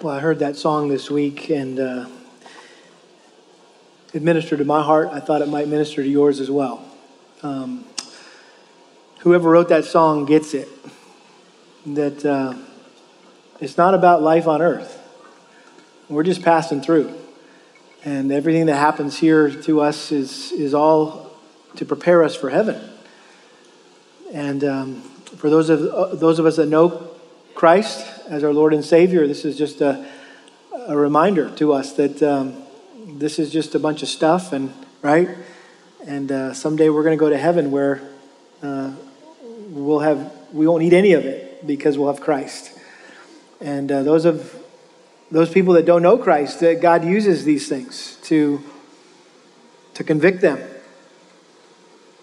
Well, I heard that song this week and uh, it ministered to my heart. I thought it might minister to yours as well. Um, whoever wrote that song gets it. That uh, it's not about life on earth, we're just passing through. And everything that happens here to us is, is all to prepare us for heaven. And um, for those of, uh, those of us that know Christ as our Lord and Savior, this is just a, a reminder to us that um, this is just a bunch of stuff, and right? And uh, someday we're going to go to heaven where uh, we'll have we won't need any of it because we'll have Christ. And uh, those of those people that don't know Christ, that God uses these things to to convict them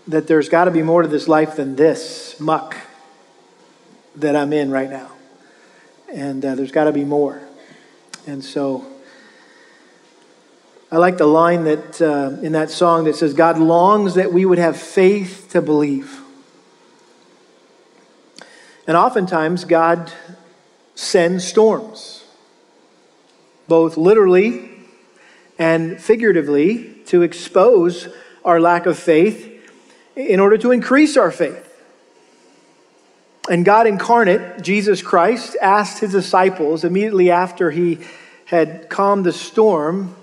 that there's got to be more to this life than this muck that I'm in right now and uh, there's got to be more. And so I like the line that uh, in that song that says, God longs that we would have faith to believe. And oftentimes, God sends storms, both literally and figuratively, to expose our lack of faith in order to increase our faith. And God incarnate, Jesus Christ, asked his disciples immediately after he had calmed the storm,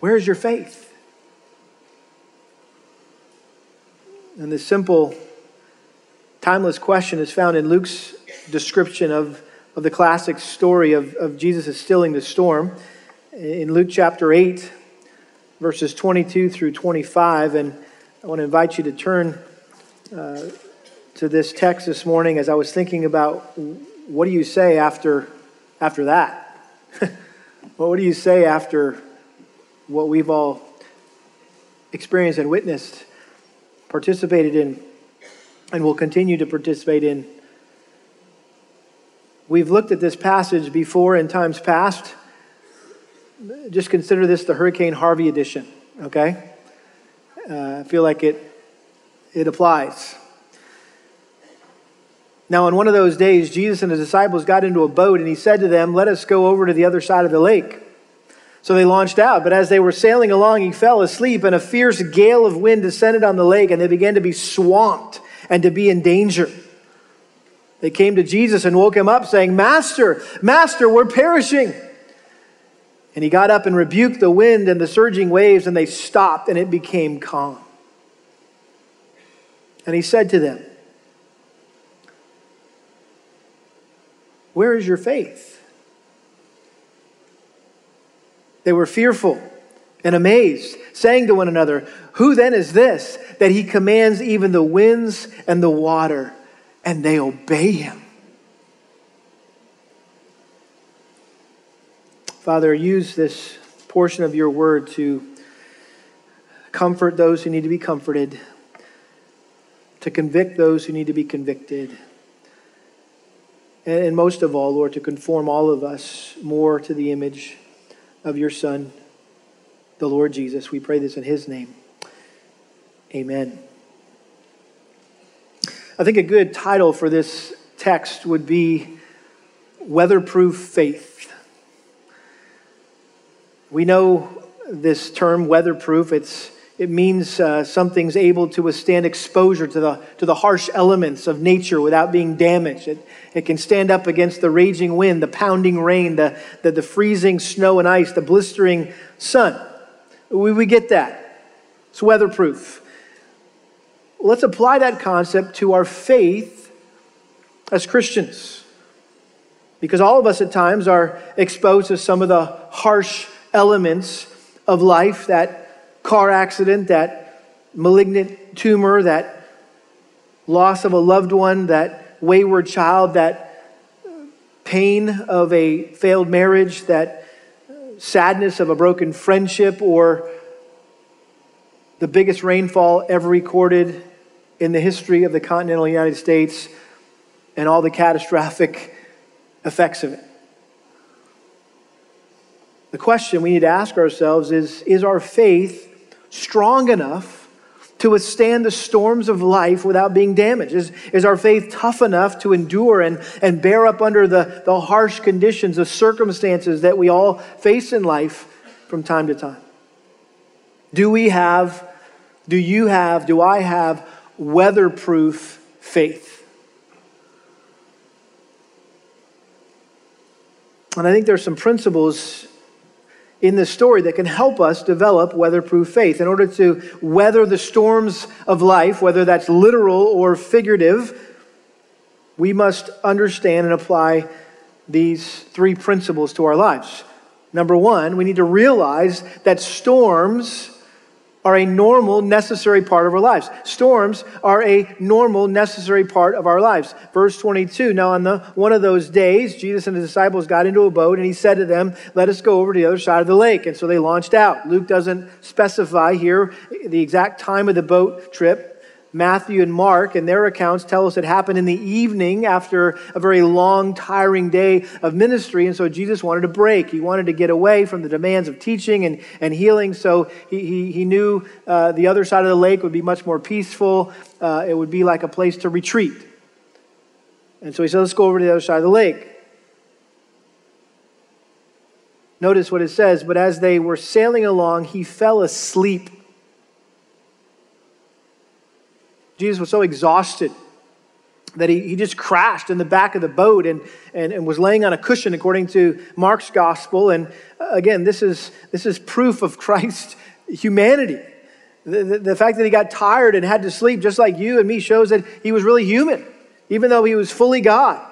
Where's your faith? And the simple, timeless question is found in Luke's description of, of the classic story of, of Jesus stilling the storm. In Luke chapter 8, verses 22 through 25. And I want to invite you to turn to this text this morning as I was thinking about what do you say after, after that? well, what do you say after what we've all experienced and witnessed, participated in, and will continue to participate in? We've looked at this passage before in times past. Just consider this the Hurricane Harvey edition, okay? Uh, I feel like it it applies. Now, on one of those days, Jesus and his disciples got into a boat, and he said to them, Let us go over to the other side of the lake. So they launched out, but as they were sailing along, he fell asleep, and a fierce gale of wind descended on the lake, and they began to be swamped and to be in danger. They came to Jesus and woke him up, saying, Master, Master, we're perishing. And he got up and rebuked the wind and the surging waves, and they stopped, and it became calm. And he said to them, Where is your faith? They were fearful and amazed, saying to one another, Who then is this that he commands even the winds and the water, and they obey him? Father, use this portion of your word to comfort those who need to be comforted to convict those who need to be convicted. And most of all, Lord, to conform all of us more to the image of your Son, the Lord Jesus. We pray this in his name. Amen. I think a good title for this text would be Weatherproof Faith. We know this term, weatherproof. It's it means uh, something's able to withstand exposure to the, to the harsh elements of nature without being damaged. It, it can stand up against the raging wind, the pounding rain, the, the, the freezing snow and ice, the blistering sun. We, we get that. It's weatherproof. Let's apply that concept to our faith as Christians. Because all of us at times are exposed to some of the harsh elements of life that car accident, that malignant tumor, that loss of a loved one, that wayward child, that pain of a failed marriage, that sadness of a broken friendship, or the biggest rainfall ever recorded in the history of the continental United States and all the catastrophic effects of it. The question we need to ask ourselves is Is our faith strong enough to withstand the storms of life without being damaged? Is, is our faith tough enough to endure and, and bear up under the, the harsh conditions, the circumstances that we all face in life from time to time? Do we have, do you have, do I have weatherproof faith? And I think there's some principles in this story that can help us develop weatherproof faith. In order to weather the storms of life, whether that's literal or figurative, we must understand and apply these three principles to our lives. Number one, we need to realize that storms are a normal, necessary part of our lives. Storms are a normal, necessary part of our lives. Verse 22 Now, on the, one of those days, Jesus and his disciples got into a boat, and he said to them, Let us go over to the other side of the lake. And so they launched out. Luke doesn't specify here the exact time of the boat trip. Matthew and Mark and their accounts tell us it happened in the evening after a very long, tiring day of ministry. And so Jesus wanted a break. He wanted to get away from the demands of teaching and, and healing. So he, he, he knew uh, the other side of the lake would be much more peaceful. Uh, it would be like a place to retreat. And so he said, Let's go over to the other side of the lake. Notice what it says, but as they were sailing along, he fell asleep. Jesus was so exhausted that he, he just crashed in the back of the boat and, and, and was laying on a cushion, according to Mark's gospel. And uh, again, this is, this is proof of Christ's humanity. The, the, the fact that he got tired and had to sleep, just like you and me, shows that he was really human, even though he was fully God.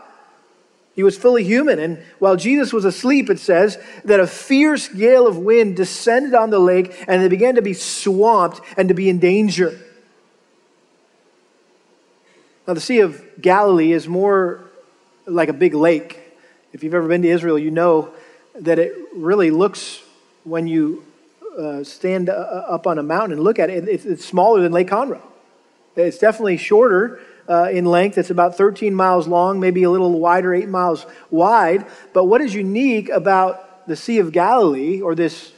He was fully human. And while Jesus was asleep, it says that a fierce gale of wind descended on the lake and they began to be swamped and to be in danger. Now, the Sea of Galilee is more like a big lake. If you've ever been to Israel, you know that it really looks, when you uh, stand uh, up on a mountain and look at it, it's, smaller than Lake Conroe. It's definitely shorter uh, in length. It's about 13 miles long, maybe a little wider, 8 miles wide. But what is unique about the Sea of Galilee, or this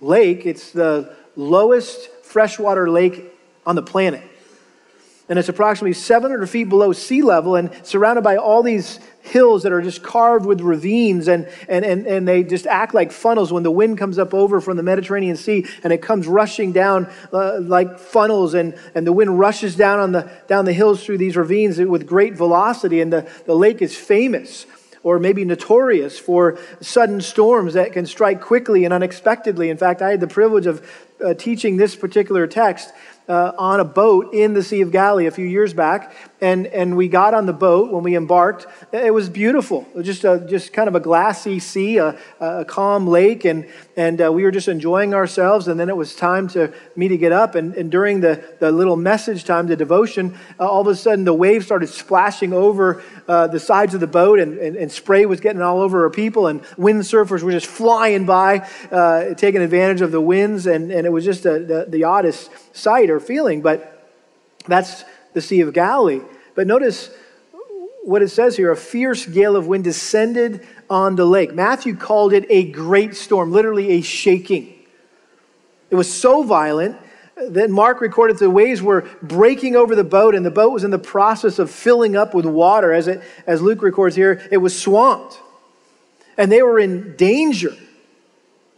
lake, it's the lowest freshwater lake on the planet and it's approximately 700 feet below sea level and surrounded by all these hills that are just carved with ravines and, and, and, and they just act like funnels when the wind comes up over from the Mediterranean Sea and it comes rushing down uh, like funnels and, and the wind rushes down on the, down the hills through these ravines with great velocity and the, the lake is famous or maybe notorious for sudden storms that can strike quickly and unexpectedly. In fact, I had the privilege of uh, teaching this particular text uh, on a boat in the Sea of Galilee a few years back, and, and we got on the boat when we embarked. It was beautiful, just a, just kind of a glassy sea, a, a calm lake, and and uh, we were just enjoying ourselves. And then it was time to me to get up, and, and during the the little message time, the devotion, uh, all of a sudden the waves started splashing over uh, the sides of the boat, and, and, and, spray was getting all over our people, and windsurfers were just flying by, uh, taking advantage of the winds, and, and it was just a, the, the oddest sight or feeling, but that's the Sea of Galilee. But notice what it says here a fierce gale of wind descended on the lake. Matthew called it a great storm, literally a shaking. It was so violent that Mark recorded the waves were breaking over the boat, and the boat was in the process of filling up with water. As, it, as Luke records here, it was swamped. And they were in danger.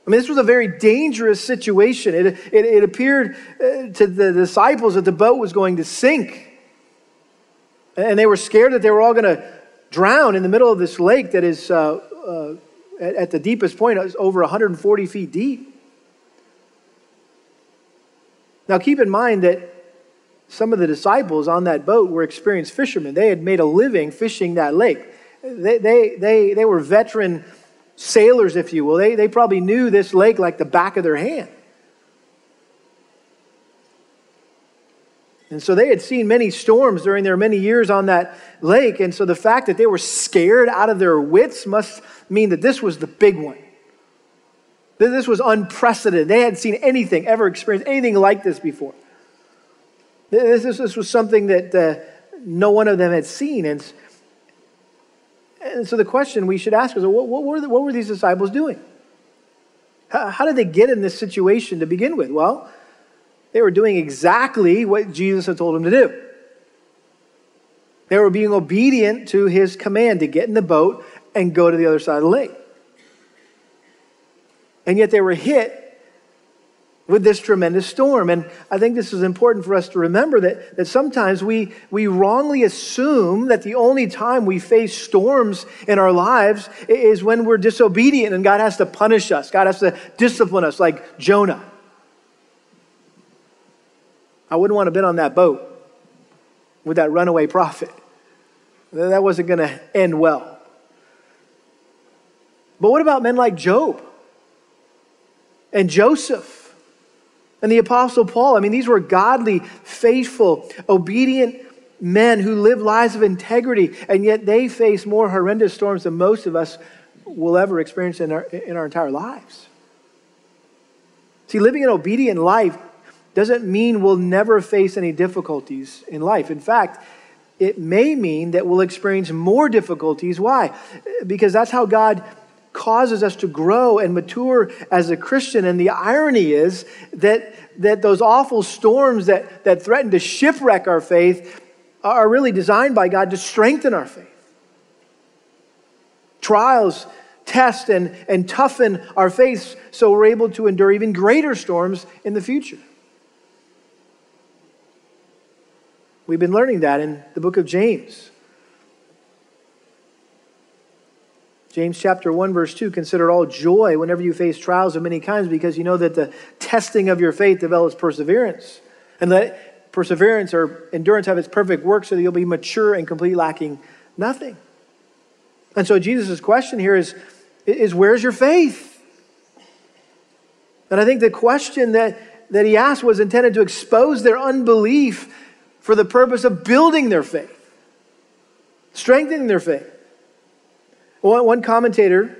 I mean, this was a very dangerous situation. It, it, it appeared uh, to the disciples that the boat was going to sink. And they were scared that they were all going to drown in the middle of this lake that is, uh, uh, at, at the deepest point, is over 140 feet deep. Now, keep in mind that some of the disciples on that boat were experienced fishermen. They had made a living fishing that lake. They, they, they, they were veteran sailors, if you will. They, they probably knew this lake like the back of their hand. And so they had seen many storms during their many years on that lake. And so the fact that they were scared out of their wits must mean that this was the big one. This was unprecedented. They hadn't seen anything, ever experienced anything like this before. This, this was something that uh, no one of them had seen. And and so the question we should ask is what, what, were, the, what were these disciples doing? How, how did they get in this situation to begin with? Well, They were doing exactly what Jesus had told them to do. They were being obedient to his command to get in the boat and go to the other side of the lake. And yet they were hit with this tremendous storm. And I think this is important for us to remember that, that sometimes we, we wrongly assume that the only time we face storms in our lives is when we're disobedient and God has to punish us, God has to discipline us, like Jonah. I wouldn't want to have been on that boat with that runaway prophet. That wasn't going to end well. But what about men like Job and Joseph? And the Apostle Paul. I mean, these were godly, faithful, obedient men who lived lives of integrity, and yet they face more horrendous storms than most of us will ever experience in our, in our entire lives. See, living an obedient life doesn't mean we'll never face any difficulties in life. In fact, it may mean that we'll experience more difficulties. Why? Because that's how God causes us to grow and mature as a Christian. And the irony is that, that those awful storms that, that threaten to shipwreck our faith are really designed by God to strengthen our faith. Trials test and, and toughen our faith so we're able to endure even greater storms in the future. We've been learning that in the book of James. James chapter 1 verse 2 consider all joy whenever you face trials of many kinds because you know that the testing of your faith develops perseverance. And let perseverance or endurance have its perfect work so that you'll be mature and complete lacking nothing. And so Jesus' question here is, is where's your faith? And I think the question that, that he asked was intended to expose their unbelief for the purpose of building their faith, strengthening their faith. One commentator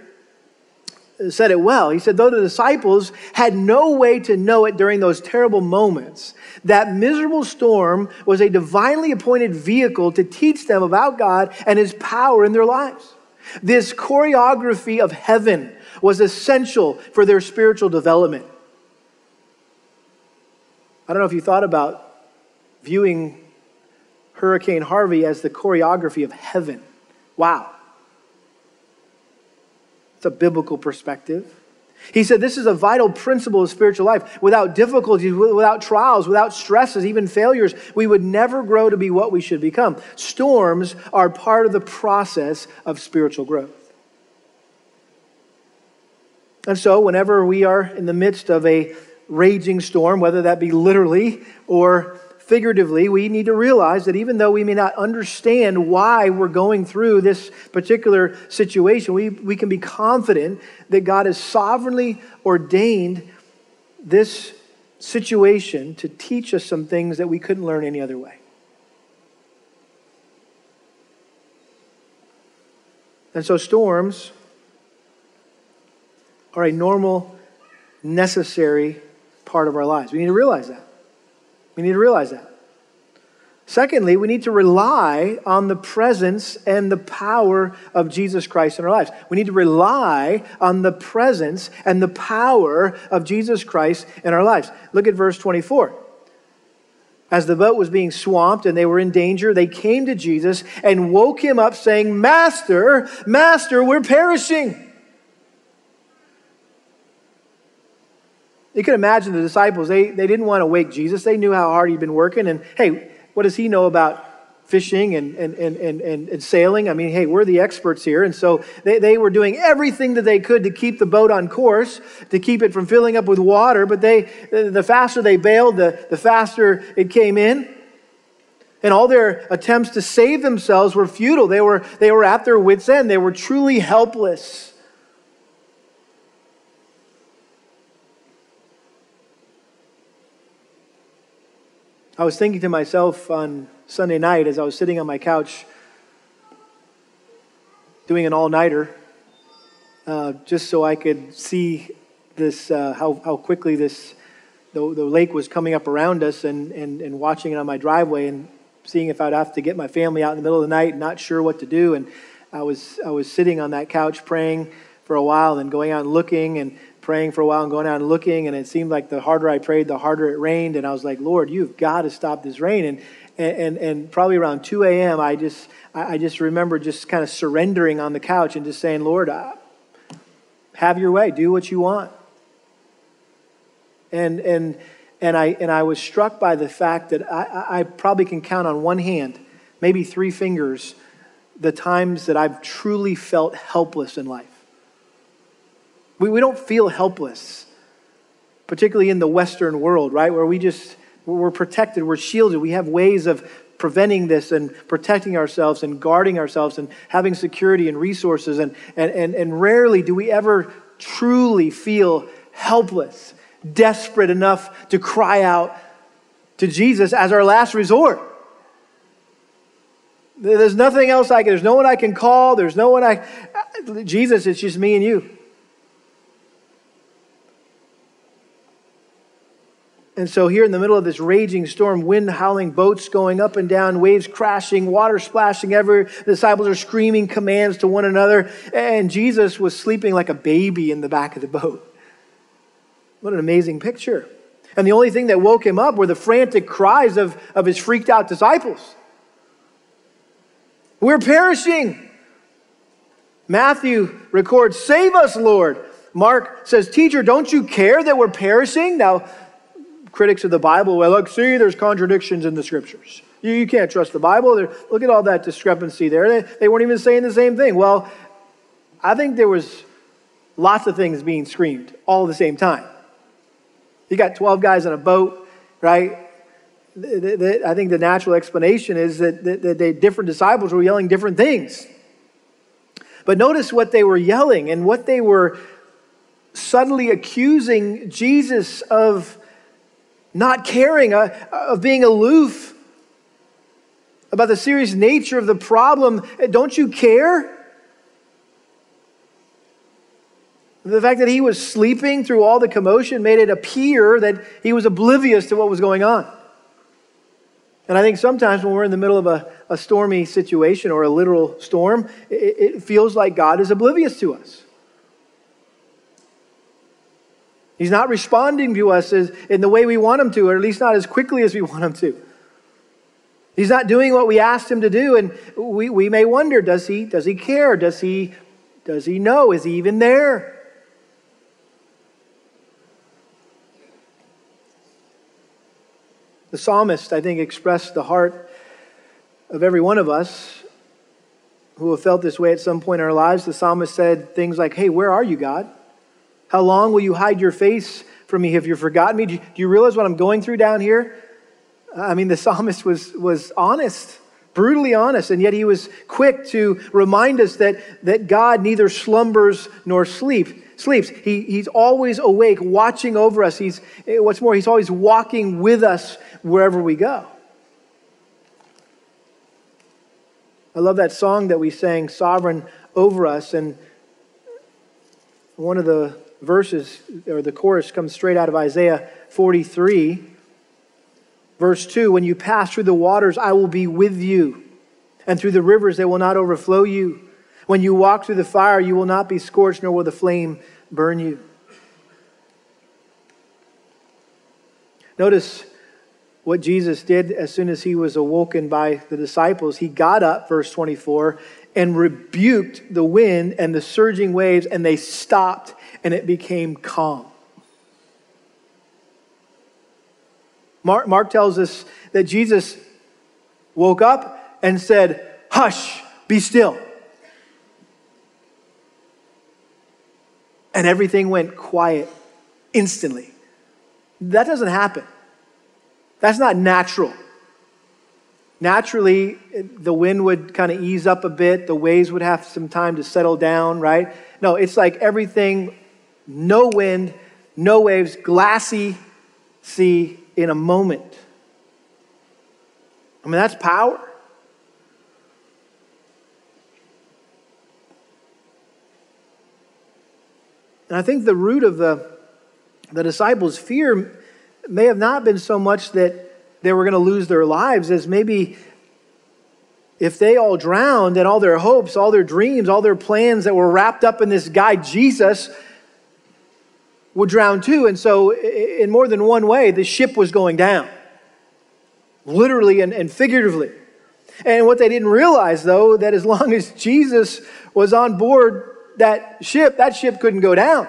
said it well. He said, though the disciples had no way to know it during those terrible moments, that miserable storm was a divinely appointed vehicle to teach them about God and his power in their lives. This choreography of heaven was essential for their spiritual development. I don't know if you thought about viewing Hurricane Harvey as the choreography of heaven. Wow. It's a biblical perspective. He said this is a vital principle of spiritual life. Without difficulties, without trials, without stresses, even failures, we would never grow to be what we should become. Storms are part of the process of spiritual growth. And so, whenever we are in the midst of a raging storm, whether that be literally or figuratively, we need to realize that even though we may not understand why we're going through this particular situation, we, we can be confident that God has sovereignly ordained this situation to teach us some things that we couldn't learn any other way. And so, storms are a normal, necessary part of our lives. We need to realize that. We need to realize that. Secondly, we need to rely on the presence and the power of Jesus Christ in our lives. We need to rely on the presence and the power of Jesus Christ in our lives. Look at verse 24. As the boat was being swamped and they were in danger, they came to Jesus and woke him up, saying, Master, Master, we're perishing. You can imagine the disciples, they, they didn't want to wake Jesus. They knew how hard he'd been working. And hey, what does he know about fishing and, and, and, and, and, sailing? I mean, hey, we're the experts here. And so they, they were doing everything that they could to keep the boat on course, to keep it from filling up with water. But they, the faster they bailed, the, the faster it came in. And all their attempts to save themselves were futile. They were, they were at their wits' end. They were truly helpless. I was thinking to myself on Sunday night as I was sitting on my couch doing an all nighter, uh, just so I could see this, uh, how, how quickly this, the, the lake was coming up around us and, and, and watching it on my driveway and seeing if I'd have to get my family out in the middle of the night not sure what to do. And I was, I was sitting on that couch praying for a while and going out and looking and praying for a while and going out and looking, and it seemed like the harder I prayed, the harder it rained. And I was like, Lord, you've got to stop this rain. And, and, and, probably around 2 a.m., I just, I just remember just kind of surrendering on the couch and just saying, Lord, uh, have your way, do what you want. And, and, and, I, and I was struck by the fact that I, I probably can count on one hand, maybe three fingers, the times that I've truly felt helpless in life. We, we don't feel helpless, particularly in the Western world, right? Where we just, we're protected, we're shielded. We have ways of preventing this and protecting ourselves and guarding ourselves and having security and resources. And, and, and, and rarely do we ever truly feel helpless, desperate enough to cry out to Jesus as our last resort. There's nothing else I can, there's no one I can call, there's no one I, Jesus, it's just me and you. And so, here in the middle of this raging storm, wind howling, boats going up and down, waves crashing, water splashing everywhere, the disciples are screaming commands to one another, and Jesus was sleeping like a baby in the back of the boat. What an amazing picture. And the only thing that woke him up were the frantic cries of, of his freaked out disciples. We're perishing. Matthew records, Save us, Lord. Mark says, Teacher, don't you care that we're perishing? Now, critics of the Bible, well, look, see, there's contradictions in the scriptures. You, you can't trust the Bible. They're, look at all that discrepancy there. They, they weren't even saying the same thing. Well, I think there was lots of things being screamed all at the same time. You got 12 guys on a boat, right? I think the natural explanation is that, that, that different disciples were yelling different things. But notice what they were yelling and what they were subtly accusing Jesus of not caring, uh, of being aloof about the serious nature of the problem. Don't you care? The fact that he was sleeping through all the commotion made it appear that he was oblivious to what was going on. And I think sometimes when we're in the middle of a, a stormy situation or a literal storm, it, it feels like God is oblivious to us. He's not responding to us as, in the way we want him to, or at least not as quickly as we want him to. He's not doing what we asked him to do, and we, we may wonder does he, does he care? Does he, does he know? Is he even there? The psalmist, I think, expressed the heart of every one of us who have felt this way at some point in our lives. The psalmist said things like, Hey, where are you, God? How long will you hide your face from me? Have you forgotten me? Do you, do you realize what I'm going through down here? Uh, I mean, the psalmist was, was honest, brutally honest, and yet he was quick to remind us that, that God neither slumbers nor sleep, sleeps. He, he's always awake, watching over us. He's, eh, what's more, he's always walking with us wherever we go. I love that song that we sang, Sovereign Over Us, and one of the verses, or the chorus comes straight out of Isaiah 43, verse 2 When you pass through the waters, I will be with you, and through the rivers, they will not overflow you. When you walk through the fire, you will not be scorched, nor will the flame burn you. Notice what Jesus did as soon as he was awoken by the disciples. He got up, verse 24, and rebuked the wind and the surging waves, and they stopped and it became calm. Mark, Mark tells us that Jesus woke up and said, Hush, be still. And everything went quiet instantly. That doesn't happen. That's not natural. Naturally, the wind would kind of ease up a bit, the waves would have some time to settle down, right? No, it's like everything no wind, no waves, glassy sea in a moment. I mean, that's power. And I think the root of the, the disciples' fear may have not been so much that they were going to lose their lives as maybe if they all drowned and all their hopes, all their dreams, all their plans that were wrapped up in this guy, Jesus, would drown too. And so, in more than one way, the ship was going down, literally and, and figuratively. And what they didn't realize, though, that as long as Jesus was on board that ship, that ship couldn't go down.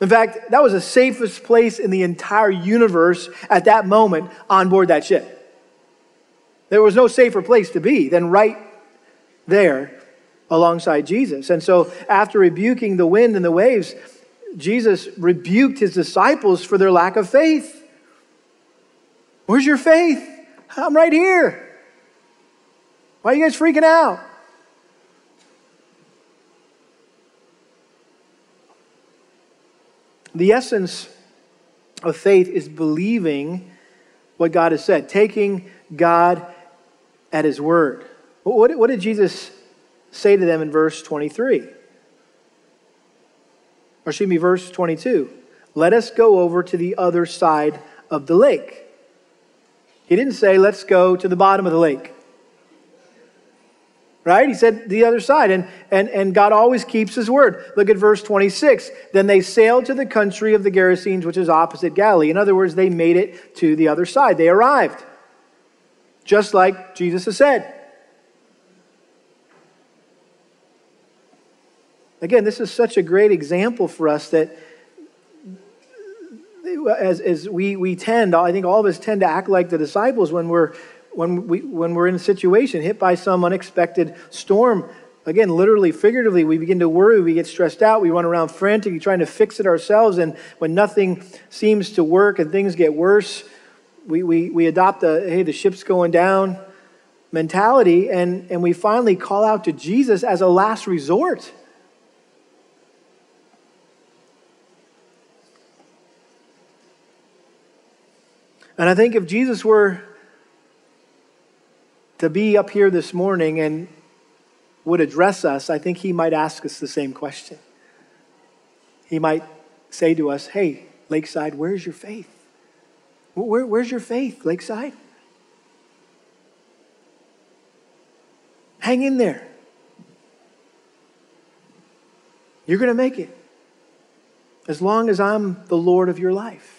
In fact, that was the safest place in the entire universe at that moment on board that ship. There was no safer place to be than right there alongside Jesus. And so, after rebuking the wind and the waves, Jesus rebuked his disciples for their lack of faith. Where's your faith? I'm right here. Why are you guys freaking out? The essence of faith is believing what God has said, taking God at his word. What, what did Jesus say to them in verse 23? Or excuse me, verse 22. Let us go over to the other side of the lake. He didn't say, let's go to the bottom of the lake right? He said the other side. And, and, and God always keeps his word. Look at verse 26. Then they sailed to the country of the Gerasenes, which is opposite Galilee. In other words, they made it to the other side. They arrived, just like Jesus has said. Again, this is such a great example for us that as, as we, we tend, I think all of us tend to act like the disciples when we're when, we, when we're in a situation hit by some unexpected storm, again, literally, figuratively, we begin to worry, we get stressed out, we run around frantically trying to fix it ourselves. And when nothing seems to work and things get worse, we, we, we adopt the hey, the ship's going down mentality, and, and we finally call out to Jesus as a last resort. And I think if Jesus were to be up here this morning and would address us, I think he might ask us the same question. He might say to us, Hey, Lakeside, where's your faith? Where, where's your faith, Lakeside? Hang in there. You're going to make it as long as I'm the Lord of your life.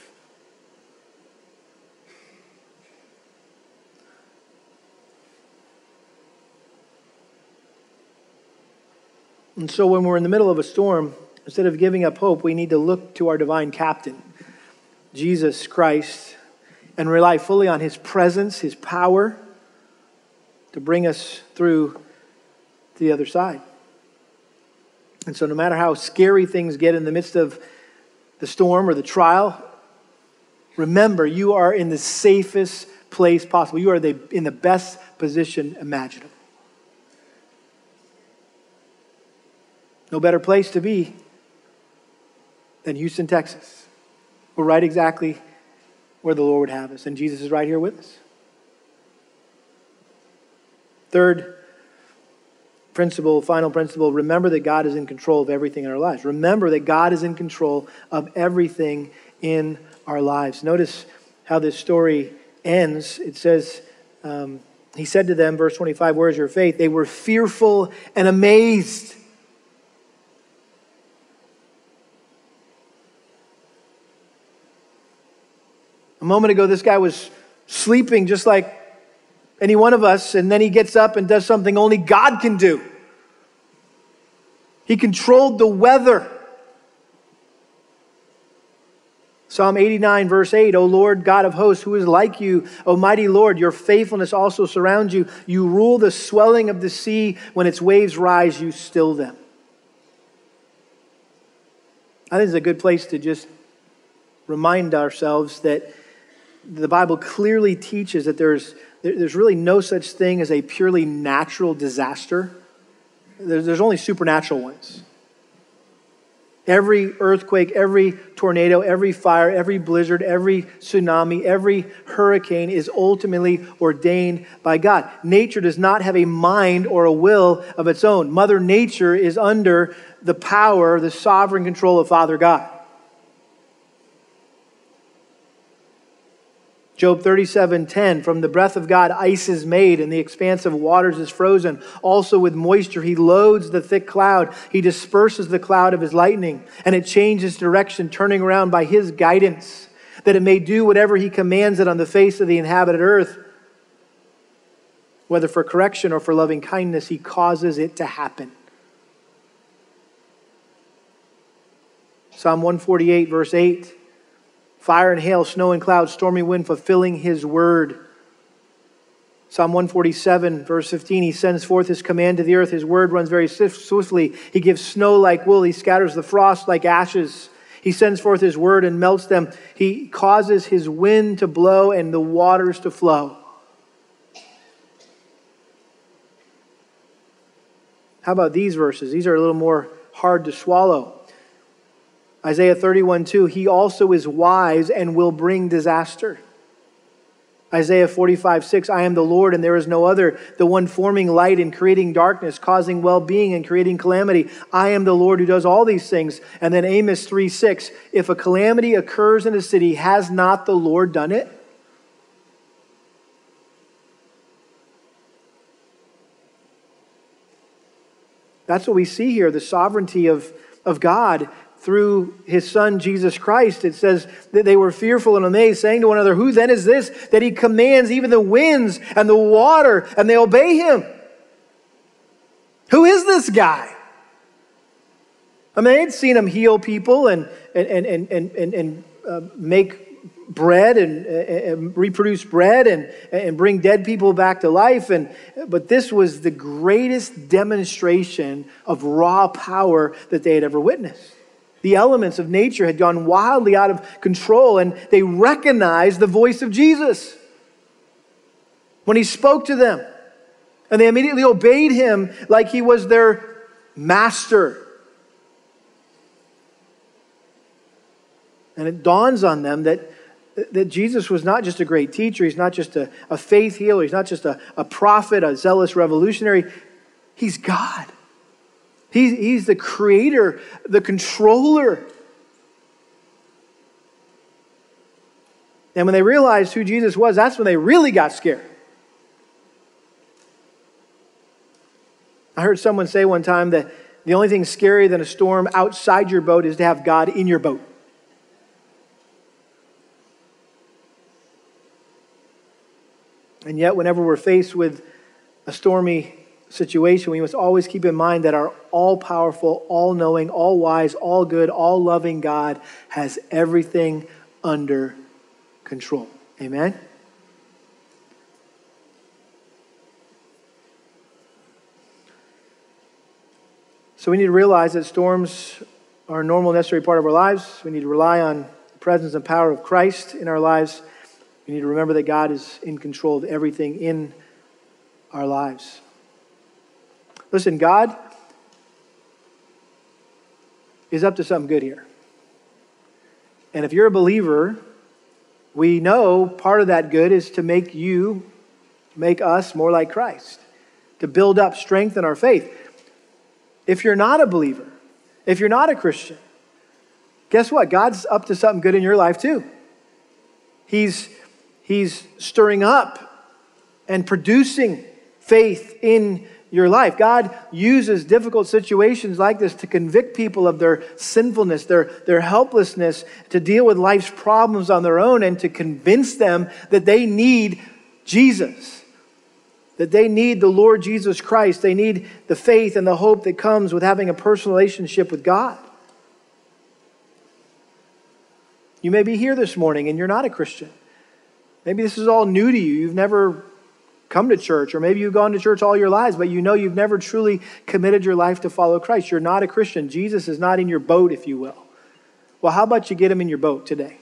And so when we're in the middle of a storm, instead of giving up hope, we need to look to our divine captain, Jesus Christ, and rely fully on his presence, his power to bring us through to the other side. And so, no matter how scary things get in the midst of the storm or the trial, remember you are in the safest place possible. You are the, in the best position imaginable. No better place to be than Houston, Texas. We're right exactly where the Lord would have us, and Jesus is right here with us. Third principle, final principle remember that God is in control of everything in our lives. Remember that God is in control of everything in our lives. Notice how this story ends. It says, um, He said to them, verse 25, Where is your faith? They were fearful and amazed. Moment ago, this guy was sleeping just like any one of us, and then he gets up and does something only God can do. He controlled the weather. Psalm 89, verse 8, O Lord God of hosts, who is like you, O mighty Lord, your faithfulness also surrounds you. You rule the swelling of the sea. When its waves rise, you still them. I think it's a good place to just remind ourselves that the Bible clearly teaches that there's, there's really no such thing as a purely natural disaster. There's, there's only supernatural ones. Every earthquake, every tornado, every fire, every blizzard, every tsunami, every hurricane is ultimately ordained by God. Nature does not have a mind or a will of its own. Mother Nature is under the power, the sovereign control of Father God. Job 37:10 From the breath of God ice is made and the expanse of waters is frozen. Also with moisture he loads the thick cloud. He disperses the cloud of his lightning and it changes direction turning around by his guidance that it may do whatever he commands it on the face of the inhabited earth. Whether for correction or for loving kindness he causes it to happen. Psalm 148 verse 8 fire and hail, snow and clouds, stormy wind, fulfilling his word. Psalm 147, verse 15, he sends forth his command to the earth. His word runs very swiftly. He gives snow like wool. He scatters the frost like ashes. He sends forth his word and melts them. He causes his wind to blow and the waters to flow. How about these verses? These are a little more hard to swallow. Isaiah 31 2, he also is wise and will bring disaster. Isaiah 45 6, I am the Lord and there is no other, the one forming light and creating darkness, causing well being and creating calamity. I am the Lord who does all these things. And then Amos 3 6, if a calamity occurs in a city, has not the Lord done it? That's what we see here the sovereignty of, of God through his son Jesus Christ. It says that they were fearful and amazed, saying to one another, Who then is this that he commands even the winds and the water and they obey him? Who is this guy? I mean, they'd seen him heal people and, and, and, and, and, and uh, make bread and, and, reproduce bread and, and bring dead people back to life. And, but this was the greatest demonstration of raw power that they had ever witnessed. The elements of nature had gone wildly out of control, and they recognized the voice of Jesus when he spoke to them. And they immediately obeyed him like he was their master. And it dawns on them that, that Jesus was not just a great teacher, he's not just a, a faith healer, he's not just a, a prophet, a zealous revolutionary, he's God. He, he's the creator, the controller. And when they realized who Jesus was, that's when they really got scared. I heard someone say one time that the only thing scarier than a storm outside your boat is to have God in your boat. And yet, whenever we're faced with a stormy situation, we must always keep in mind that our all powerful, all knowing, all wise, all good, all loving God has everything under control. Amen? So we need to realize that storms are a normal, necessary part of our lives. We need to rely on the presence and power of Christ in our lives. We need to remember that God is in control of everything in our lives. Listen, God is up to something good here. And if you're a believer, we know part of that good is to make you, make us more like Christ, to build up, strength in our faith. If you're not a believer, if you're not a Christian, guess what? God's up to something good in your life too. He's, he's stirring up and producing faith in your life. God uses difficult situations like this to convict people of their sinfulness, their, their helplessness, to deal with life's problems on their own, and to convince them that they need Jesus, that they need the Lord Jesus Christ. They need the faith and the hope that comes with having a personal relationship with God. You may be here this morning and you're not a Christian. Maybe this is all new to you. You've never come to church, or maybe you've gone to church all your lives, but you know you've never truly committed your life to follow Christ. You're not a Christian. Jesus is not in your boat, if you will. Well, how about you get him in your boat today?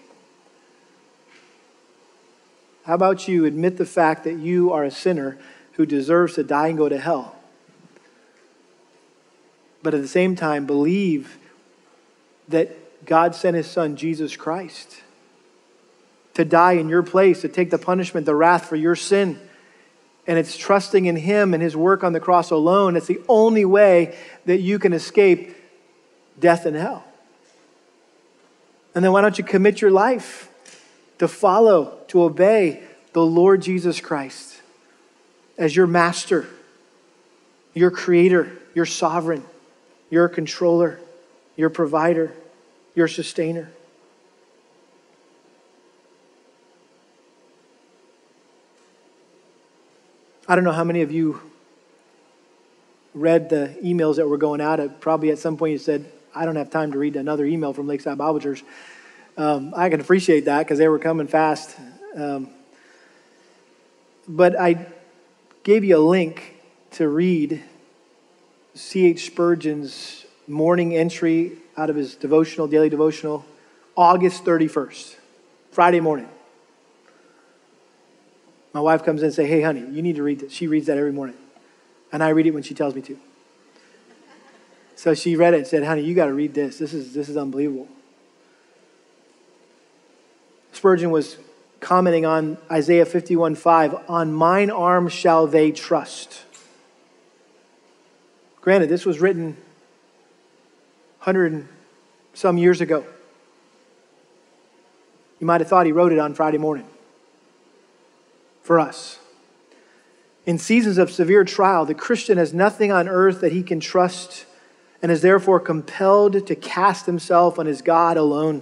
How about you admit the fact that you are a sinner who deserves to die and go to hell? But at the same time, believe that God sent his son, Jesus Christ, to die in your place, to take the punishment, the wrath for your sin and it's trusting in Him and His work on the cross alone. It's the only way that you can escape death and hell. And then why don't you commit your life to follow, to obey the Lord Jesus Christ as your master, your creator, your sovereign, your controller, your provider, your sustainer. I don't know how many of you read the emails that were going out. Probably at some point you said, I don't have time to read another email from Lakeside Bible Church. Um, I can appreciate that because they were coming fast. Um, but I gave you a link to read C.H. Spurgeon's morning entry out of his devotional, daily devotional, August 31st, Friday morning. My wife comes in and say, "Hey, honey, you need to read this." She reads that every morning, and I read it when she tells me to. So she read it and said, "Honey, you got to read this. This is this is unbelievable." Spurgeon was commenting on Isaiah 51 5 "On mine arm shall they trust." Granted, this was written 100 and some years ago. You might have thought he wrote it on Friday morning for us. In seasons of severe trial, the Christian has nothing on earth that he can trust and is therefore compelled to cast himself on his God alone.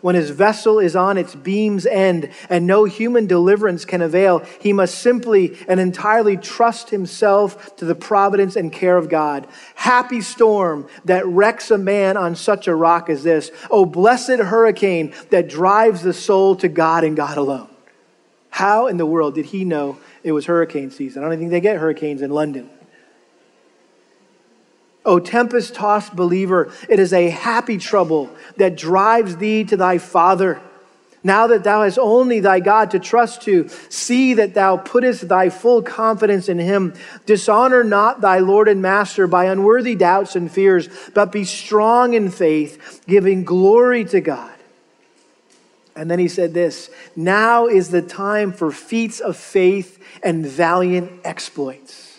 When his vessel is on its beam's end and no human deliverance can avail, he must simply and entirely trust himself to the providence and care of God. Happy storm that wrecks a man on such a rock as this. Oh, blessed hurricane that drives the soul to God and God alone. How in the world did he know it was hurricane season? I don't think they get hurricanes in London. O tempest tossed believer, it is a happy trouble that drives thee to thy Father. Now that thou hast only thy God to trust to, see that thou puttest thy full confidence in him. Dishonor not thy Lord and Master by unworthy doubts and fears, but be strong in faith, giving glory to God. And then he said this Now is the time for feats of faith and valiant exploits.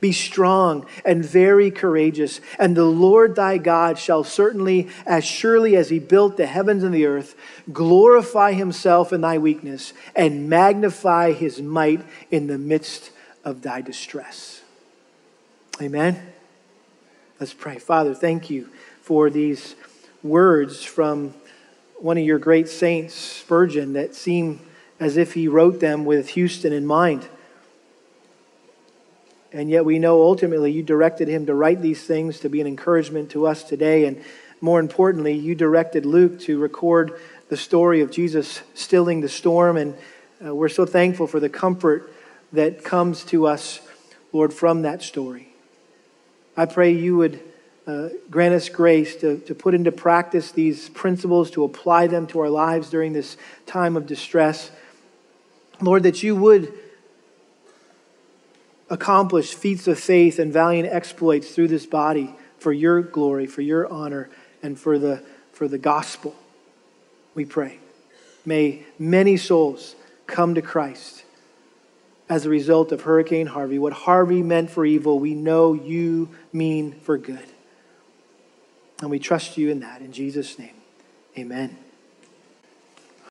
Be strong and very courageous, and the Lord thy God shall certainly, as surely as he built the heavens and the earth, glorify himself in thy weakness and magnify his might in the midst of thy distress. Amen. Let's pray. Father, thank you for these words from one of your great saints, Spurgeon, that seem as if he wrote them with Houston in mind. And yet we know ultimately you directed him to write these things to be an encouragement to us today. And more importantly, you directed Luke to record the story of Jesus stilling the storm. And uh, we're so thankful for the comfort that comes to us, Lord, from that story. I pray you would uh, grant us grace to, to put into practice these principles, to apply them to our lives during this time of distress. Lord, that you would accomplish feats of faith and valiant exploits through this body for your glory, for your honor, and for the, for the gospel. We pray. May many souls come to Christ as a result of Hurricane Harvey. What Harvey meant for evil, we know you mean for good. And we trust you in that. In Jesus' name, amen.